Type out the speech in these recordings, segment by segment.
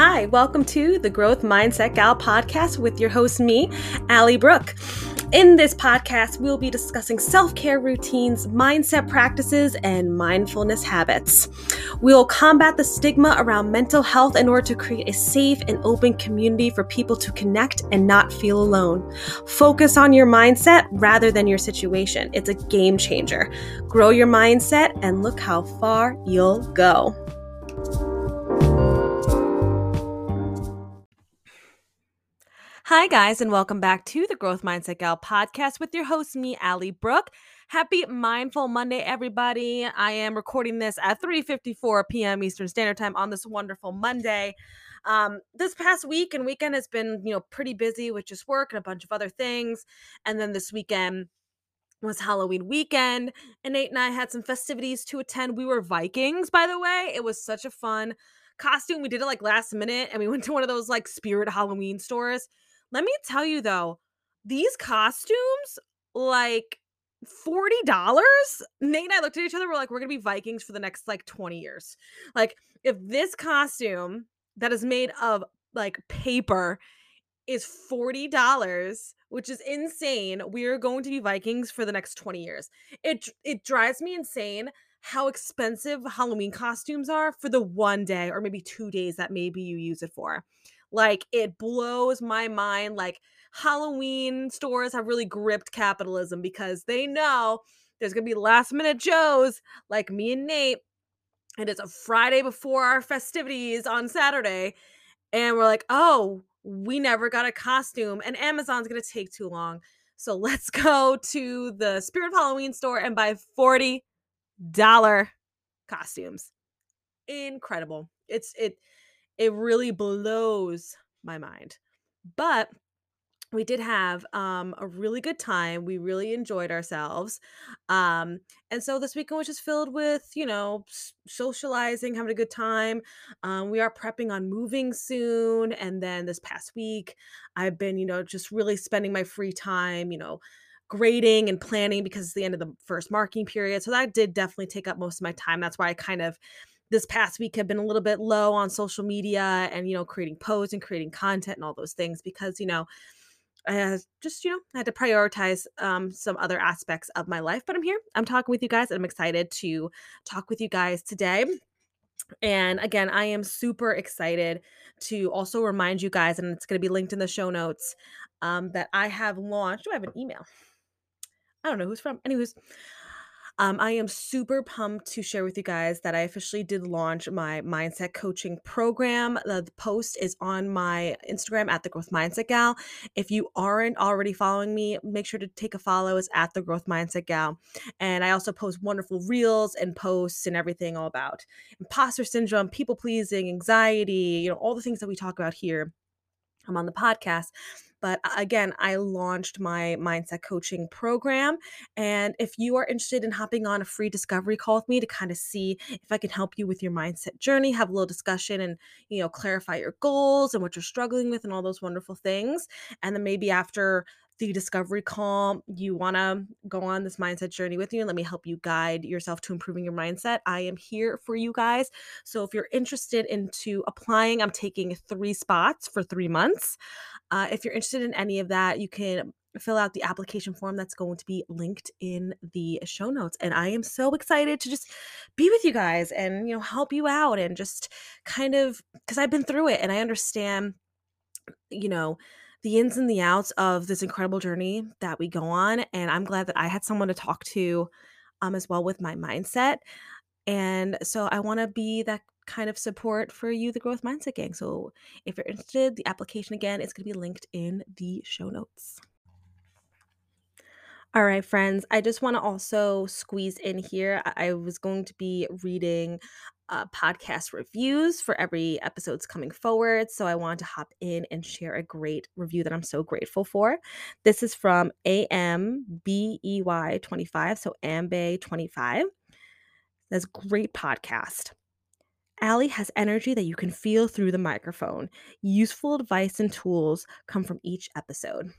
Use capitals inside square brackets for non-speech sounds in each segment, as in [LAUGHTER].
Hi, welcome to the Growth Mindset Gal podcast with your host, me, Allie Brooke. In this podcast, we'll be discussing self care routines, mindset practices, and mindfulness habits. We'll combat the stigma around mental health in order to create a safe and open community for people to connect and not feel alone. Focus on your mindset rather than your situation. It's a game changer. Grow your mindset and look how far you'll go. Hi, guys, and welcome back to the Growth Mindset Gal podcast with your host, me, Allie Brooke. Happy Mindful Monday, everybody. I am recording this at 3.54 p.m. Eastern Standard Time on this wonderful Monday. Um, this past week and weekend has been, you know, pretty busy with just work and a bunch of other things. And then this weekend was Halloween weekend, and Nate and I had some festivities to attend. We were Vikings, by the way. It was such a fun costume. We did it like last minute, and we [LAUGHS] went to one of those like spirit Halloween stores let me tell you though, these costumes, like $40? Nate and I looked at each other, we're like, we're gonna be Vikings for the next like 20 years. Like, if this costume that is made of like paper is $40, which is insane, we are going to be Vikings for the next 20 years. It it drives me insane how expensive Halloween costumes are for the one day or maybe two days that maybe you use it for. Like it blows my mind. Like Halloween stores have really gripped capitalism because they know there's to be last minute Joes like me and Nate. And it's a Friday before our festivities on Saturday. And we're like, oh, we never got a costume. And Amazon's to take too long. So let's [LAUGHS] go to the Spirit of Halloween store and buy $40 costumes. Incredible. It's it it really blows my mind. But we did have um, a really good time. We really enjoyed ourselves. Um, and so this weekend was just filled with, you know, socializing, having a good time. Um, we are prepping on moving soon. And then this past week, I've been, you know, just really spending my free time, you know, grading and planning because it's the end of the first marking period. So that did definitely take up most of my time. That's why I kind of this past week have been a little bit low on social media and you know creating posts and creating content and all those things because you know I just you know I had to prioritize um, some other aspects of my life. But I'm here. I'm talking with you guys. And I'm excited to talk with you guys today. And again, I am super excited to also remind you guys, and it's going to be linked in the show notes, um, that I have launched. Do I have an email? I don't know who's from. Anyways, um, I am super pumped to share with you guys that I officially did launch my mindset coaching program. The, the post is on my Instagram at the Growth Mindset Gal. If you aren't already following me, make sure to take a follow. It's at the Growth Mindset Gal. And I also post wonderful reels and posts and everything all about imposter syndrome, people pleasing, anxiety, you know, all the things that we talk about here. I'm on the podcast. But uh, again, I launched my mindset coaching program. And if you are interested in hopping on a free discovery call with me to kind of see if I can help you with your mindset journey, have a little discussion and, you know, clarify your goals and what you're struggling with and all those wonderful things. And then maybe after the discovery call, you want to go on this mindset journey with me and let me help you guide yourself to improving your mindset. I am here for you guys. So if you're interested into applying, I'm taking three spots for three months. Uh, if you're interested in any of that, you can fill out the application form that's going to be linked in the show notes and i am so excited to just be with you guys and you know help you out and just kind of because i've been through it and i understand you know the ins and the outs of this incredible journey that we go on. And I'm glad that I had someone to talk to um, as well with my mindset. And so I want to be that kind of support for you, the Growth Mindset Gang. So if you're interested, the application again is going to be linked in the show notes. All right, friends, I just want to also squeeze in here. I was going to be reading uh, podcast reviews for every episode's coming forward. So I want to hop in and share a great review that I'm so grateful for. This is from AMBEY25, so Ambay25. That's great podcast. Allie has energy that you can feel through the microphone. Useful advice and tools come from each episode.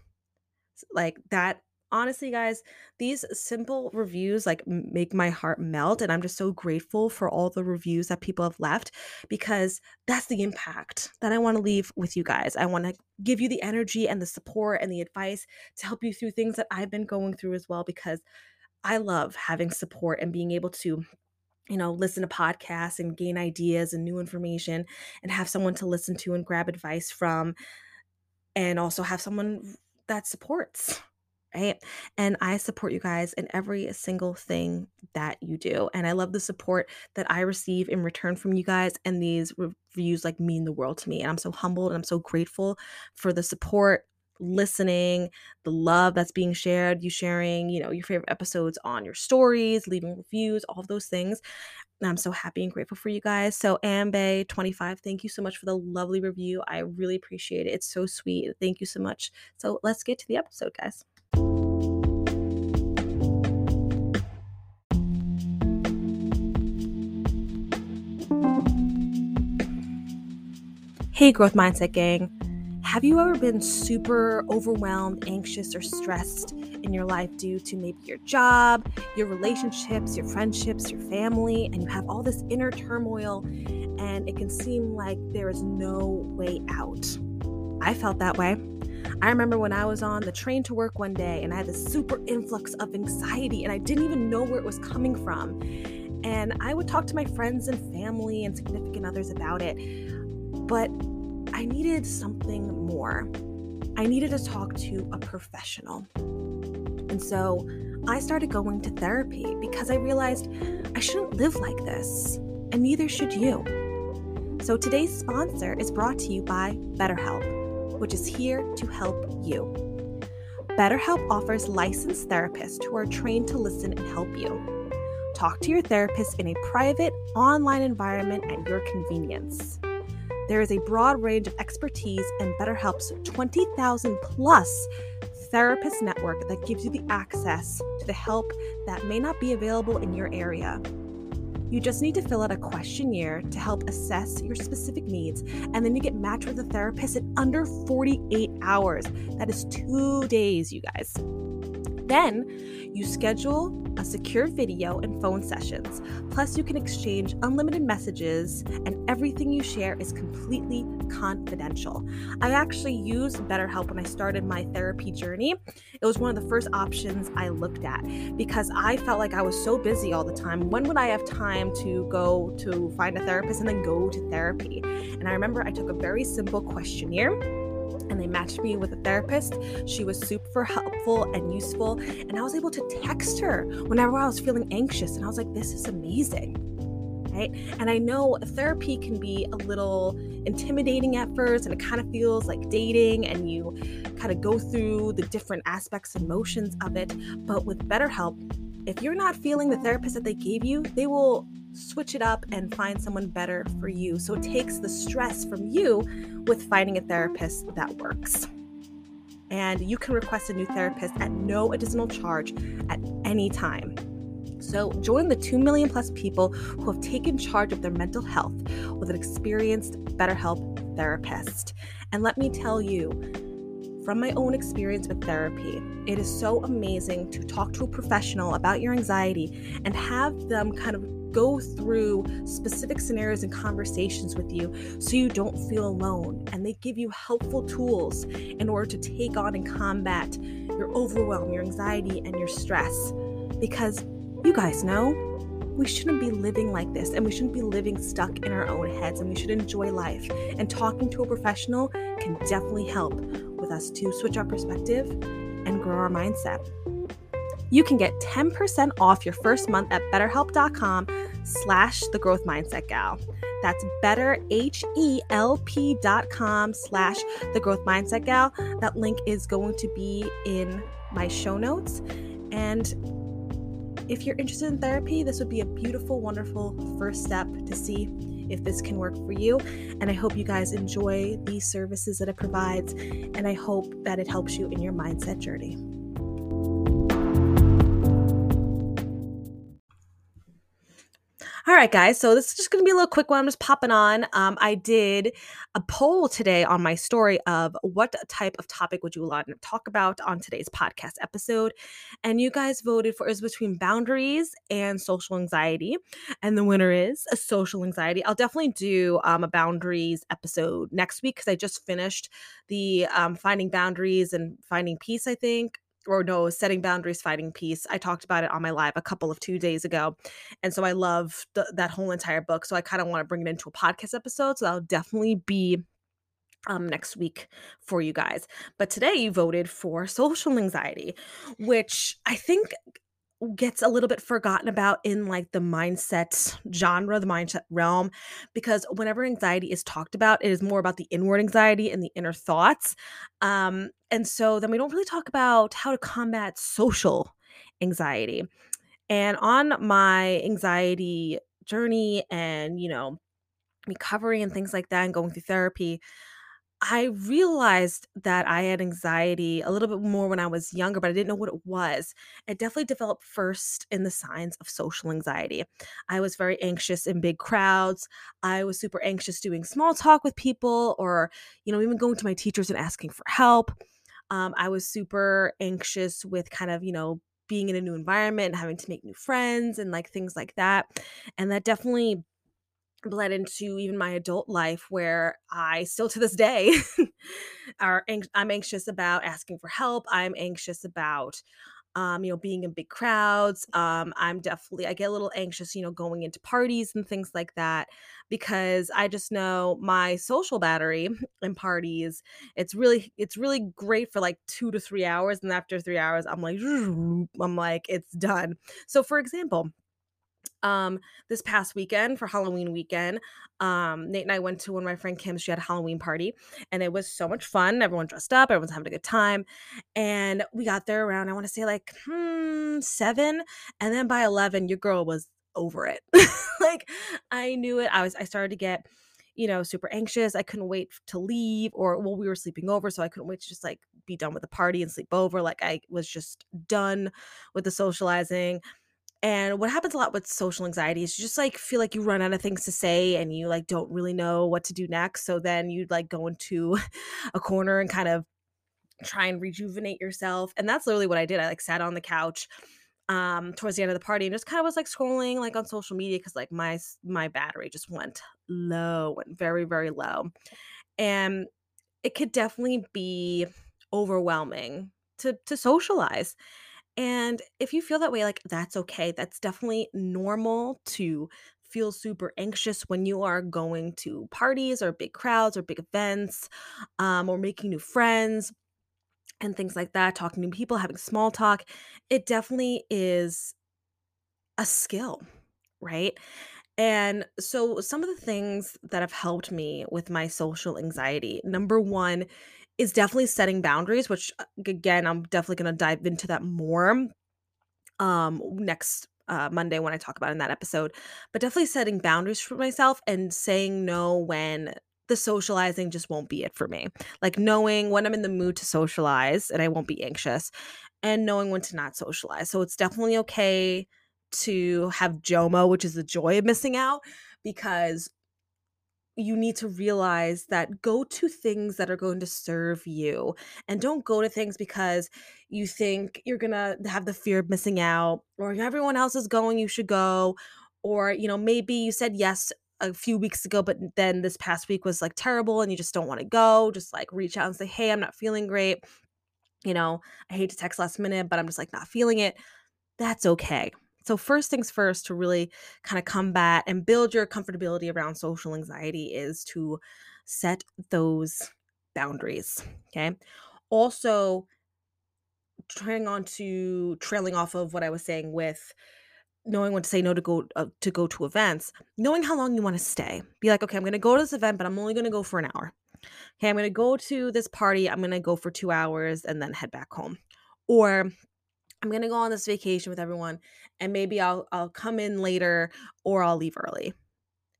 Like that honestly, guys, these simple reviews like make my heart melt. And I'm just so grateful for all the reviews that people have left because that's the impact that I want to leave with you guys. I want to give you the energy and the support and the advice to help you through things that I've been going through as well because I love having support and being able to you know, listen to podcasts and gain ideas and new information and have someone to listen to and grab advice from and also have someone that supports right? And I support you guys in every single thing that you do. And I love the support that I receive in return from you guys. And these reviews like mean the world to me. And I'm so humbled and I'm so grateful for the support listening, the love that's being shared, you sharing, you know, your favorite episodes on your stories, leaving reviews, all of those things. And I'm so happy and grateful for you guys. So, Ambe25, thank you so much for the lovely review. I really appreciate it. It's so sweet. Thank you so much. So, let's get to the episode, guys. Hey, Growth Mindset Gang. Have you ever been super overwhelmed, anxious, or stressed in your life due to maybe your job, your relationships, your friendships, your family, and you have all this inner turmoil and it can seem like there is no way out? I felt that way. I remember when I was on the train to work one day and I had this super influx of anxiety and I didn't even know where it was coming from. And I would talk to my friends and family and significant others about it. But I needed something more. I needed to talk to a professional. And so I started going to therapy because I realized I shouldn't live like this, and neither should you. So today's sponsor is brought to you by BetterHelp which is here to help you. BetterHelp offers licensed therapists who are trained to listen and help you. Talk to your therapist in a private, online environment at your convenience. There is a broad range of expertise in BetterHelp's 20,000 plus therapist network that gives you the access to the help that may not be available in your area. You just need to fill out a questionnaire to help assess your specific needs, and then you get matched with a therapist in under 48 hours. That is two days, you guys. Then you schedule a secure video and phone sessions. Plus, you can exchange unlimited messages, and everything you share is completely confidential. I actually used BetterHelp when I started my therapy journey. It was one of the first options I looked at because I felt like I was so busy all the time. When would I have time to go to find a therapist and then go to therapy? And I remember I took a very simple questionnaire and they matched me with a therapist. She was super helpful and useful. And I was able to text her whenever I was feeling anxious. And I was like, this is amazing. Right? And I know therapy can be a little intimidating at first, and it kind of feels like dating, and you kind of go through the different aspects and motions of it. But with BetterHelp, if you're not feeling the therapist that they gave you, they will switch it up and find someone better for you. So it takes the stress from you with finding a therapist that works. And you can request a new therapist at no additional charge at any time. So join the 2 million plus people who have taken charge of their mental health with an experienced BetterHelp therapist. And let me tell you, from my own experience with therapy, it is so amazing to talk to a professional about your anxiety and have them kind of go through specific scenarios and conversations with you so you don't feel alone. And they give you helpful tools in order to take on and combat your overwhelm, your anxiety, and your stress. Because you guys know we shouldn't be living like this and we shouldn't be living stuck in our own heads and we should enjoy life. And talking to a professional can definitely help with us to switch our perspective and grow our mindset. You can get 10% off your first month at betterhelp.com slash the growth mindset gal. That's betterhelp.com slash the growth mindset gal. That link is going to be in my show notes. And if you're interested in therapy, this would be a beautiful, wonderful first step to see if this can work for you. And I hope you guys enjoy these services that it provides. And I hope that it helps you in your mindset journey. All right, guys. So this is just going to be a little quick one. I'm just popping on. Um, I did a poll today on my story of what type of topic would you like to talk about on today's podcast episode, and you guys voted for is between boundaries and social anxiety, and the winner is a social anxiety. I'll definitely do um, a boundaries episode next week because I just finished the um, finding boundaries and finding peace. I think or no, setting boundaries, finding peace. I talked about it on my live a couple of two days ago. And so I love the, that whole entire book. So I kind of want to bring it into a podcast episode. So that'll definitely be um, next week for you guys. But today you voted for social anxiety, which I think gets a little bit forgotten about in like the mindset genre, the mindset realm, because whenever anxiety is talked about, it is more about the inward anxiety and the inner thoughts. Um, and so then we don't really talk about how to combat social anxiety. And on my anxiety journey and, you know, recovery and things like that, and going through therapy, I realized that I had anxiety a little bit more when I was younger, but I didn't know what it was. It definitely developed first in the signs of social anxiety. I was very anxious in big crowds. I was super anxious doing small talk with people or, you know, even going to my teachers and asking for help. Um, I was super anxious with kind of, you know, being in a new environment having to make new friends and like things like that. And that definitely bled into even my adult life where I still to this day [LAUGHS] are I'm anxious about asking for help. I'm anxious about um, you know, being in big crowds. Um, I'm definitely I get a little anxious, you know, going into parties and things like that because I just know my social battery [CLEARS THROAT] in parties, it's really it's really great for like 2 to 3 hours and after 3 hours I'm like [LAUGHS] I'm like it's done. So for example, um this past weekend for Halloween weekend. Um Nate and I went to one of my friend Kim's. She had a Halloween party and it was so much fun. Everyone dressed up, everyone's having a good time. And we got there around, I want to say like hmm, seven. And then by 11, your girl was over it. [LAUGHS] like I knew it. I was I started to get you know, super anxious. I couldn't wait to leave, or well, we were sleeping over, so I couldn't wait to just like be done with the party and sleep over. Like I was just done with the socializing. And what happens a lot with social anxiety is you just like feel like you run out of things to say and you like don't really know what to do next. So then you like go into [LAUGHS] a corner and kind of try and rejuvenate yourself. And that's literally what I did. I like sat on the couch um towards the end of the party and just kind of was like scrolling like on social media because like my my battery just went low went very very low and it could definitely be overwhelming to to socialize and if you feel that way, like that's okay. That's definitely normal to feel super anxious when you are going to parties or big crowds or big events um, or making new friends and things like that, talking to people, having small talk. It definitely is a skill, right? And so, some of the things that have helped me with my social anxiety number one is definitely setting boundaries, which uh, again, I'm definitely going to dive into that more um next uh, Monday when I talk about in that episode. But definitely setting boundaries for myself and saying no when the socializing just won't be it for me. Like knowing when I'm in the mood to socialize and I won't be anxious and knowing when to not socialize. So it's definitely okay to have JOMO, which is the joy of missing out, because you need to realize that go to things that are going to serve you and don't go to things because you think you're going to have the fear of missing out or everyone else is going you should go or you know maybe you said yes a few weeks ago but then this past week was like terrible and you just don't want to go just like reach out and say hey I'm not feeling great. You know I hate to text last minute but I'm just like not feeling it. That's okay so, first things first, to really kind of combat and build your comfortability around social anxiety is to set those boundaries. Okay. Also, trying on to trailing off of what I was saying with knowing when to say no to go uh, to go to events, knowing how long you want to stay. Be like, okay, I'm going to go to this event, but I'm only going to go for an hour. Okay, I'm going to go to this party. I'm going to go for two hours and then head back home. Or I'm gonna go on this vacation with everyone and maybe I'll I'll come in later or I'll leave early.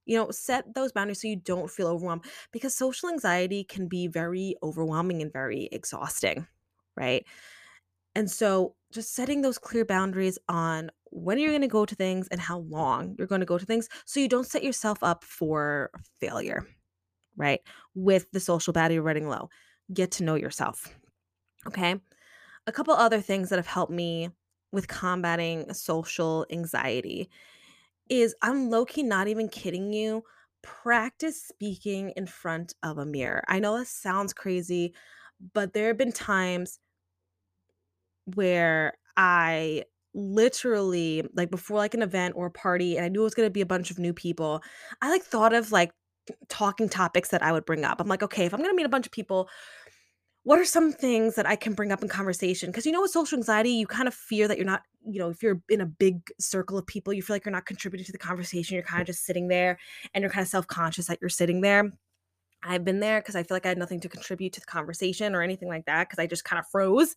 You know, set those boundaries so you don't feel overwhelmed because social anxiety can be very overwhelming and very exhausting, right? And so just setting those clear boundaries on when you're going to go to things and how long you're going to go to things so you don't set yourself up for failure, right? With the social battery running low. Get to know yourself. Okay. A couple other things that have helped me with combating social anxiety is I'm low key not even kidding you. Practice speaking in front of a mirror. I know this sounds crazy, but there have been times where I literally like before like an event or a party and I knew it was going to be a bunch of new people, I like thought of like talking topics that I would bring up. I'm like, okay, if I'm going to meet a bunch of people, what are some things that I can bring up in conversation? Because you know, with social anxiety, you kind of fear that you're not, you know, if you're in a big circle of people, you feel like you're not contributing to the conversation. You're kind of just sitting there and you're kind of self conscious that you're sitting there. I've been there because I feel like I had nothing to contribute to the conversation or anything like that because I just kind of froze.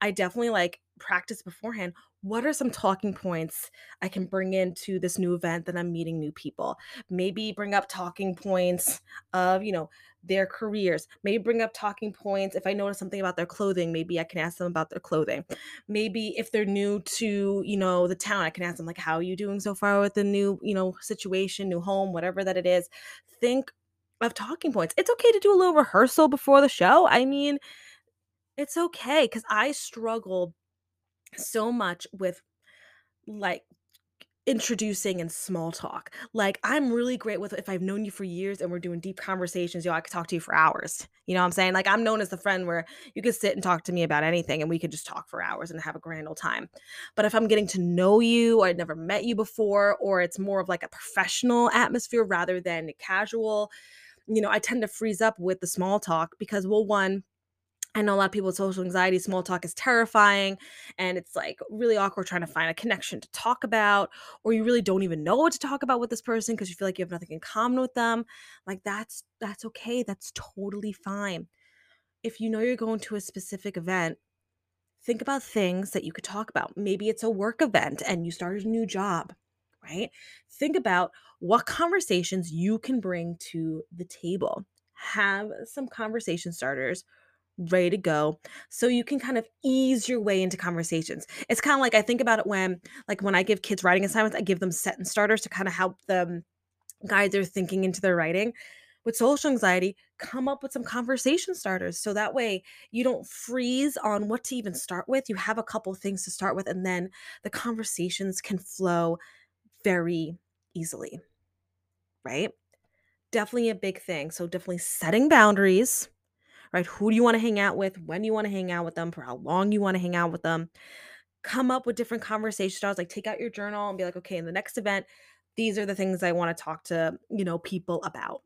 I definitely like practice beforehand. What are some talking points I can bring into this new event that I'm meeting new people? Maybe bring up talking points of, you know, their careers. Maybe bring up talking points if I notice something about their clothing, maybe I can ask them about their clothing. Maybe if they're new to, you know, the town, I can ask them like how are you doing so far with the new, you know, situation, new home, whatever that it is. Think of talking points. It's okay to do a little rehearsal before the show. I mean, it's okay because I struggle so much with like introducing and small talk. Like I'm really great with if I've known you for years and we're doing deep conversations, yo, I could talk to you for hours. You know what I'm saying? Like I'm known as the friend where you could sit and talk to me about anything and we could just talk for hours and have a grand old time. But if I'm getting to know you or I'd never met you before, or it's more of like a professional atmosphere rather than casual, you know, I tend to freeze up with the small talk because well, one, I know a lot of people with social anxiety, small talk is terrifying and it's like really awkward trying to find a connection to talk about, or you really don't even know what to talk about with this person because you feel like you have nothing in common with them. Like that's that's okay. That's totally fine. If you know you're going to a specific event, think about things that you could talk about. Maybe it's a work event and you started a new job, right? Think about what conversations you can bring to the table. Have some conversation starters ready to go so you can kind of ease your way into conversations. It's kind of like I think about it when like when I give kids writing assignments, I give them sentence starters to kind of help them guide their thinking into their writing. With social anxiety, come up with some conversation starters so that way you don't freeze on what to even start with. You have a couple things to start with and then the conversations can flow very easily. Right? Definitely a big thing. So definitely setting boundaries right? Who do you want to hang out with? When do you want to hang out with them? For how long you want to hang out with them? Come up with different conversation styles. Like take out your journal and be like, okay, in the next event, these are the things I want to talk to, you know, people about.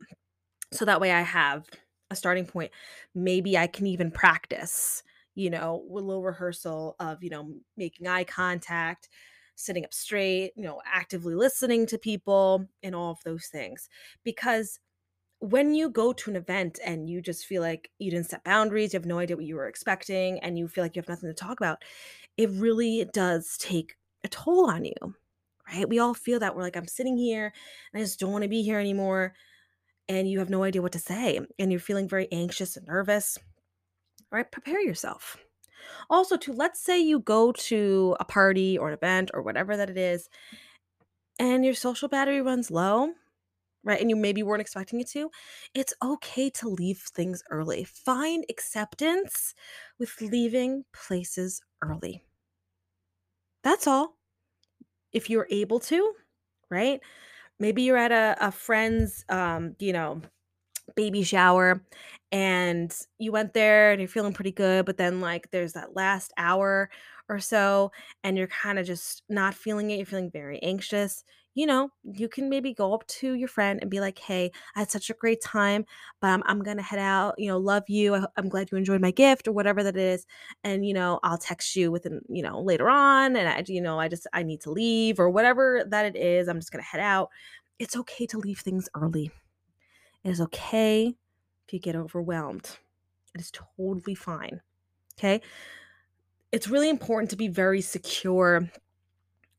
So that way I have a starting point. Maybe I can even practice, you know, a little rehearsal of, you know, making eye contact, sitting up straight, you know, actively listening to people and all of those things. Because when you go to an event and you just feel like you didn't set boundaries, you have no idea what you were expecting, and you feel like you have nothing to talk about, it really does take a toll on you, right? We all feel that. We're like, I'm sitting here and I just don't want to be here anymore. And you have no idea what to say, and you're feeling very anxious and nervous. All right, prepare yourself. Also, to let's say you go to a party or an event or whatever that it is, and your social battery runs low right? And you maybe weren't expecting it to, it's okay to leave things early. Find acceptance with leaving places early. That's all. If you're able to, right? Maybe you're at a, a friend's, um, you know, baby shower and you went there and you're feeling pretty good, but then like there's that last hour or so and you're kind of just not feeling it, you're feeling very anxious you know, you can maybe go up to your friend and be like, "Hey, I had such a great time, but I'm, I'm gonna head out. You know, love you. I, I'm glad you enjoyed my gift or whatever that is. And you know, I'll text you within, you know, later on. And I, you know, I just I need to leave or whatever that it is. I'm just gonna head out. It's okay to leave things early. It is okay if you get overwhelmed. It is totally fine. Okay. It's really important to be very secure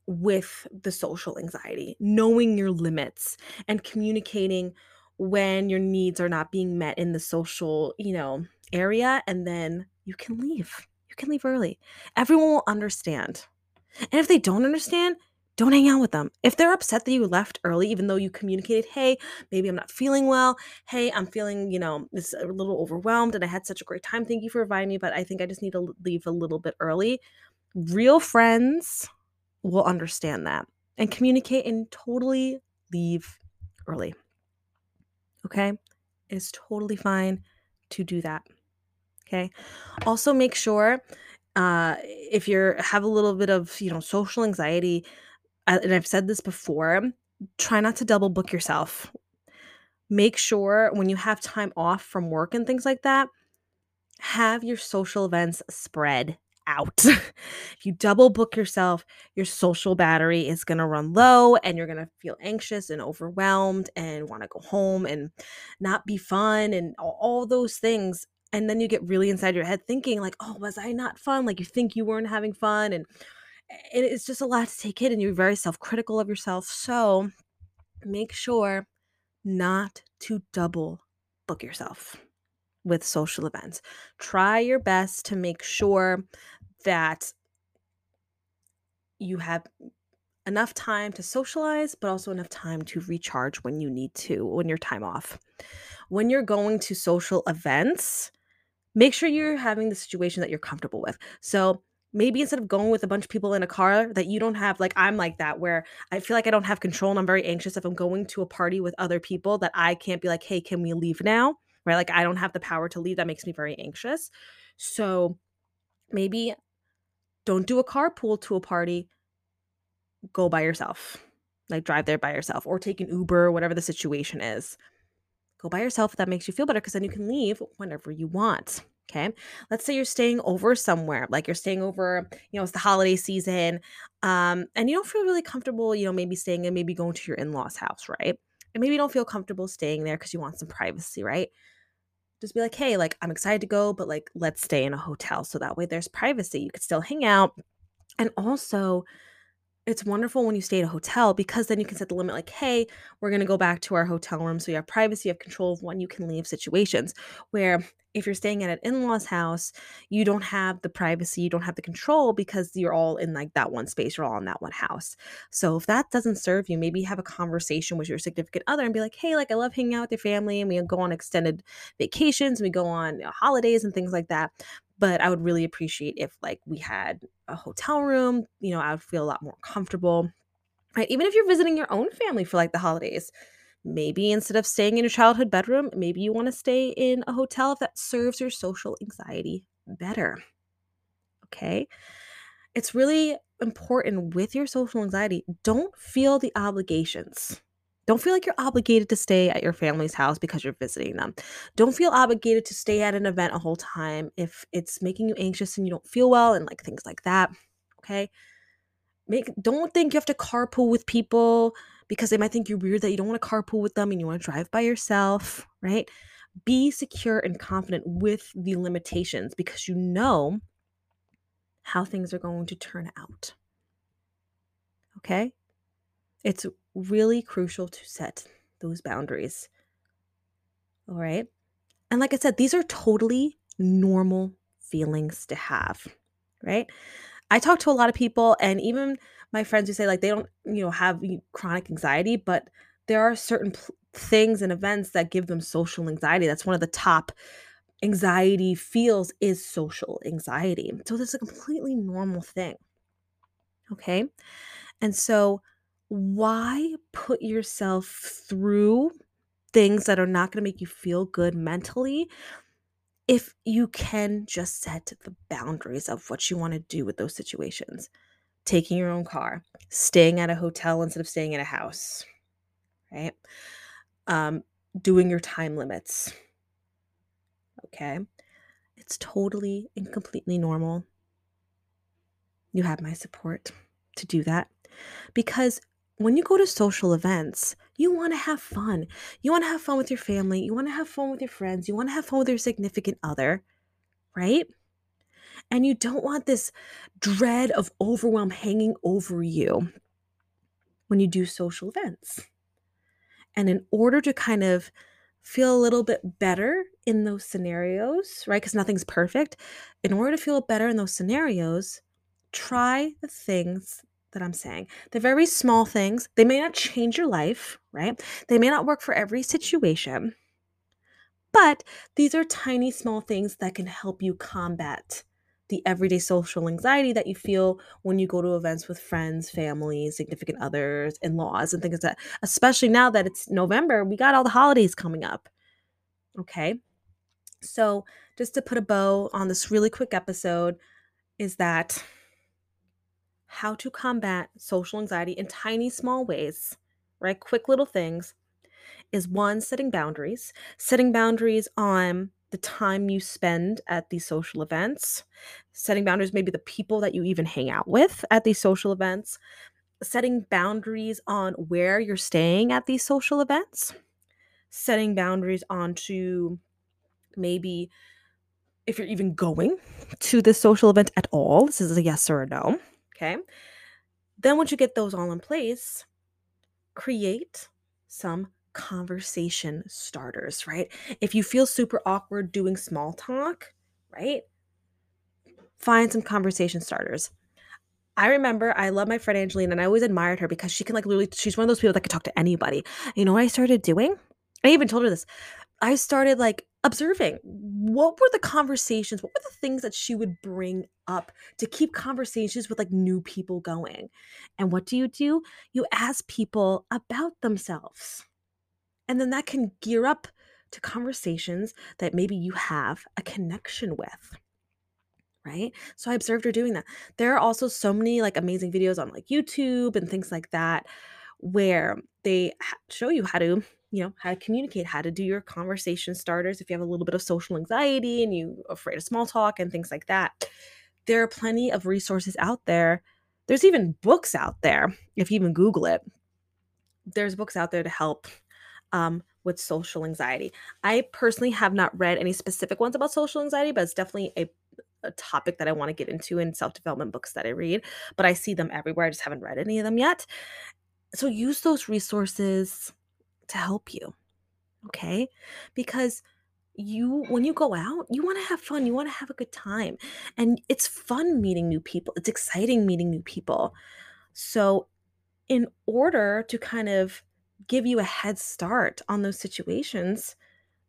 with the social anxiety, knowing your limits and communicating when your needs are not being met in the social, you know, area and then you can leave. You can leave early. Everyone will understand. And if they don't understand, don't hang out with them. If they're upset that you left early, even though you communicated, hey, maybe I'm not feeling well. Hey, I'm feeling, you know, this a little overwhelmed and I had such a great time. Thank you for inviting me, but I think I just need to leave a little bit early. Real friends will understand that and communicate and totally leave early. Okay? It's totally fine to do that. Okay? Also make sure uh if you're have a little bit of, you know, social anxiety, and I've said this before, try not to double book yourself. Make sure when you have time off from work and things like that, have your social events spread out. [LAUGHS] if you double book yourself, your social battery is going to run low and you're going to feel anxious and overwhelmed and want to go home and not be fun and all, all those things. And then you get really inside your head thinking, like, oh, was I not fun? Like, you think you weren't having fun. And it's just a lot to take in, and you're very self critical of yourself. So make sure not to double book yourself with social events. Try your best to make sure that you have enough time to socialize, but also enough time to recharge when you need to, when you're time off. When you're going to social events, make sure you're having the situation that you're comfortable with. So maybe instead of going with a bunch of people in a car that you don't have like i'm like that where i feel like i don't have control and i'm very anxious if i'm going to a party with other people that i can't be like hey can we leave now? Right? Like i don't have the power to leave. That makes me very anxious. So maybe don't do a carpool to a party. Go by yourself. Like drive there by yourself or take an uber whatever the situation is. Go by yourself if that makes you feel better because then you can leave whenever you want Okay. Let's say you're staying over somewhere, like you're staying over, you know, it's the holiday season, um, and you don't feel really comfortable, you know, maybe staying and maybe going to your in law's house, right? And maybe you don't feel comfortable staying there because you want some privacy, right? Just be like, hey, like, I'm excited to go, but like, let's stay in a hotel. So that way there's privacy. You could still hang out. And also, it's wonderful when you stay at a hotel because then you can set the limit like, hey, we're going to go back to our hotel room. So you have privacy, you have control of when you can leave situations. Where if you're staying at an in law's house, you don't have the privacy, you don't have the control because you're all in like that one space, you're all in that one house. So if that doesn't serve you, maybe have a conversation with your significant other and be like, hey, like I love hanging out with your family and we go on extended vacations, we go on you know, holidays and things like that but I would really appreciate if like we had a hotel room, you know, I would feel a lot more comfortable. Right? Even if you're visiting your own family for like the holidays, maybe instead of staying in your childhood bedroom, maybe you want to stay in a hotel if that serves your social anxiety better. Okay? It's really important with your social anxiety, don't feel the obligations don't feel like you're obligated to stay at your family's house because you're visiting them. Don't feel obligated to stay at an event a whole time if it's making you anxious and you don't feel well and like things like that. Okay? Make don't think you have to carpool with people because they might think you're weird that you don't want to carpool with them and you want to drive by yourself, right? Be secure and confident with the limitations because you know how things are going to turn out. Okay? It's really crucial to set those boundaries. All right. And like I said, these are totally normal feelings to have, right? I talk to a lot of people, and even my friends who say like they don't, you know, have chronic anxiety, but there are certain pl- things and events that give them social anxiety. That's one of the top anxiety feels is social anxiety. So this is a completely normal thing. Okay. And so why put yourself through things that are not going to make you feel good mentally if you can just set the boundaries of what you want to do with those situations? Taking your own car, staying at a hotel instead of staying in a house, right? Um, doing your time limits. Okay. It's totally and completely normal. You have my support to do that because when you go to social events, you want to have fun. You want to have fun with your family. You want to have fun with your friends. You want to have fun with your significant other, right? And you don't want this dread of overwhelm hanging over you when you do social events. And in order to kind of feel a little bit better in those scenarios, right? Because nothing's perfect. In order to feel better in those scenarios, try the things that I'm saying. They're very small things. They may not change your life, right? They may not work for every situation, but these are tiny, small things that can help you combat the everyday social anxiety that you feel when you go to events with friends, family, significant others, in laws, and things like that. Especially now that it's November, we got all the holidays coming up. Okay. So, just to put a bow on this really quick episode, is that how to combat social anxiety in tiny, small ways, right? Quick little things is one, setting boundaries, setting boundaries on the time you spend at these social events, setting boundaries, maybe the people that you even hang out with at these social events, setting boundaries on where you're staying at these social events, setting boundaries onto maybe if you're even going to this social event at all. This is a yes or a no. Okay. Then, once you get those all in place, create some conversation starters, right? If you feel super awkward doing small talk, right? Find some conversation starters. I remember I love my friend Angelina and I always admired her because she can like literally she's one of those people that can talk to anybody. You know what I started doing? I even told her this. I started like observing what were the conversations, what were the things that she would bring up to keep conversations with like new people going. And what do you do? You ask people about themselves. And then that can gear up to conversations that maybe you have a connection with. Right. So I observed her doing that. There are also so many like amazing videos on like YouTube and things like that where they show you how to you know how to communicate how to do your conversation starters if you have a little bit of social anxiety and you are afraid of small talk and things like that there are plenty of resources out there there's even books out there if you even google it there's books out there to help um, with social anxiety. I personally have not read any specific ones about social anxiety, but it's definitely a, a topic that I want to get into in self development books that I read. But I see them everywhere. I just haven't read any of them yet. So use those resources to help you. Okay. Because you when you go out you want to have fun you want to have a good time and it's fun meeting new people it's exciting meeting new people so in order to kind of give you a head start on those situations,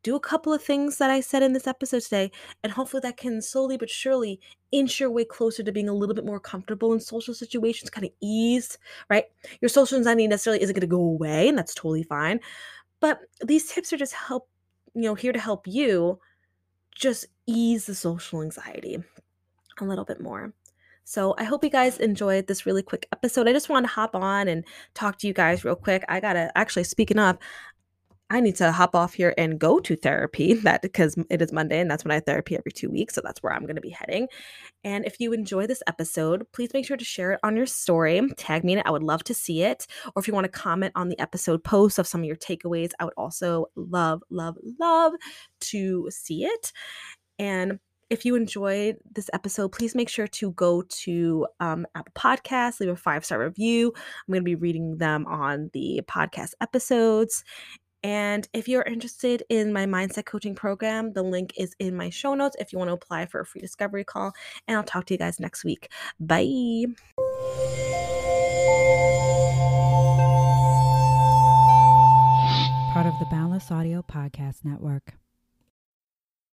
do a couple of things that I said in this episode today, and hopefully that can slowly but surely inch your way closer to being a little bit more comfortable in social situations, kind of ease, right? Your social anxiety necessarily isn't going to go away, and that's totally fine. But these tips are just help, you know, here to help you just ease the social anxiety a little bit more. So I hope you guys enjoyed this really quick episode. I just wanted to hop on and talk to you guys real quick. I gotta actually speaking of, I need to hop off here and go to therapy [LAUGHS] that because it is Monday and that's when I therapy every two weeks. So that's where I'm going to be heading. And if you enjoy this episode, please make sure to share it on your story. Tag me in it. I would love to see it. Or if you want to comment on the episode post of some of your takeaways, I would also love, love, love to see it. And if you enjoyed this episode, please make sure to go to um, Apple Podcasts, leave a five star review. I'm going to be reading them on the podcast episodes. And if you're interested in my mindset coaching program, the link is in my show notes if you want to apply for a free discovery call. And I'll talk to you guys next week. Bye. Part of the Boundless Audio Podcast Network.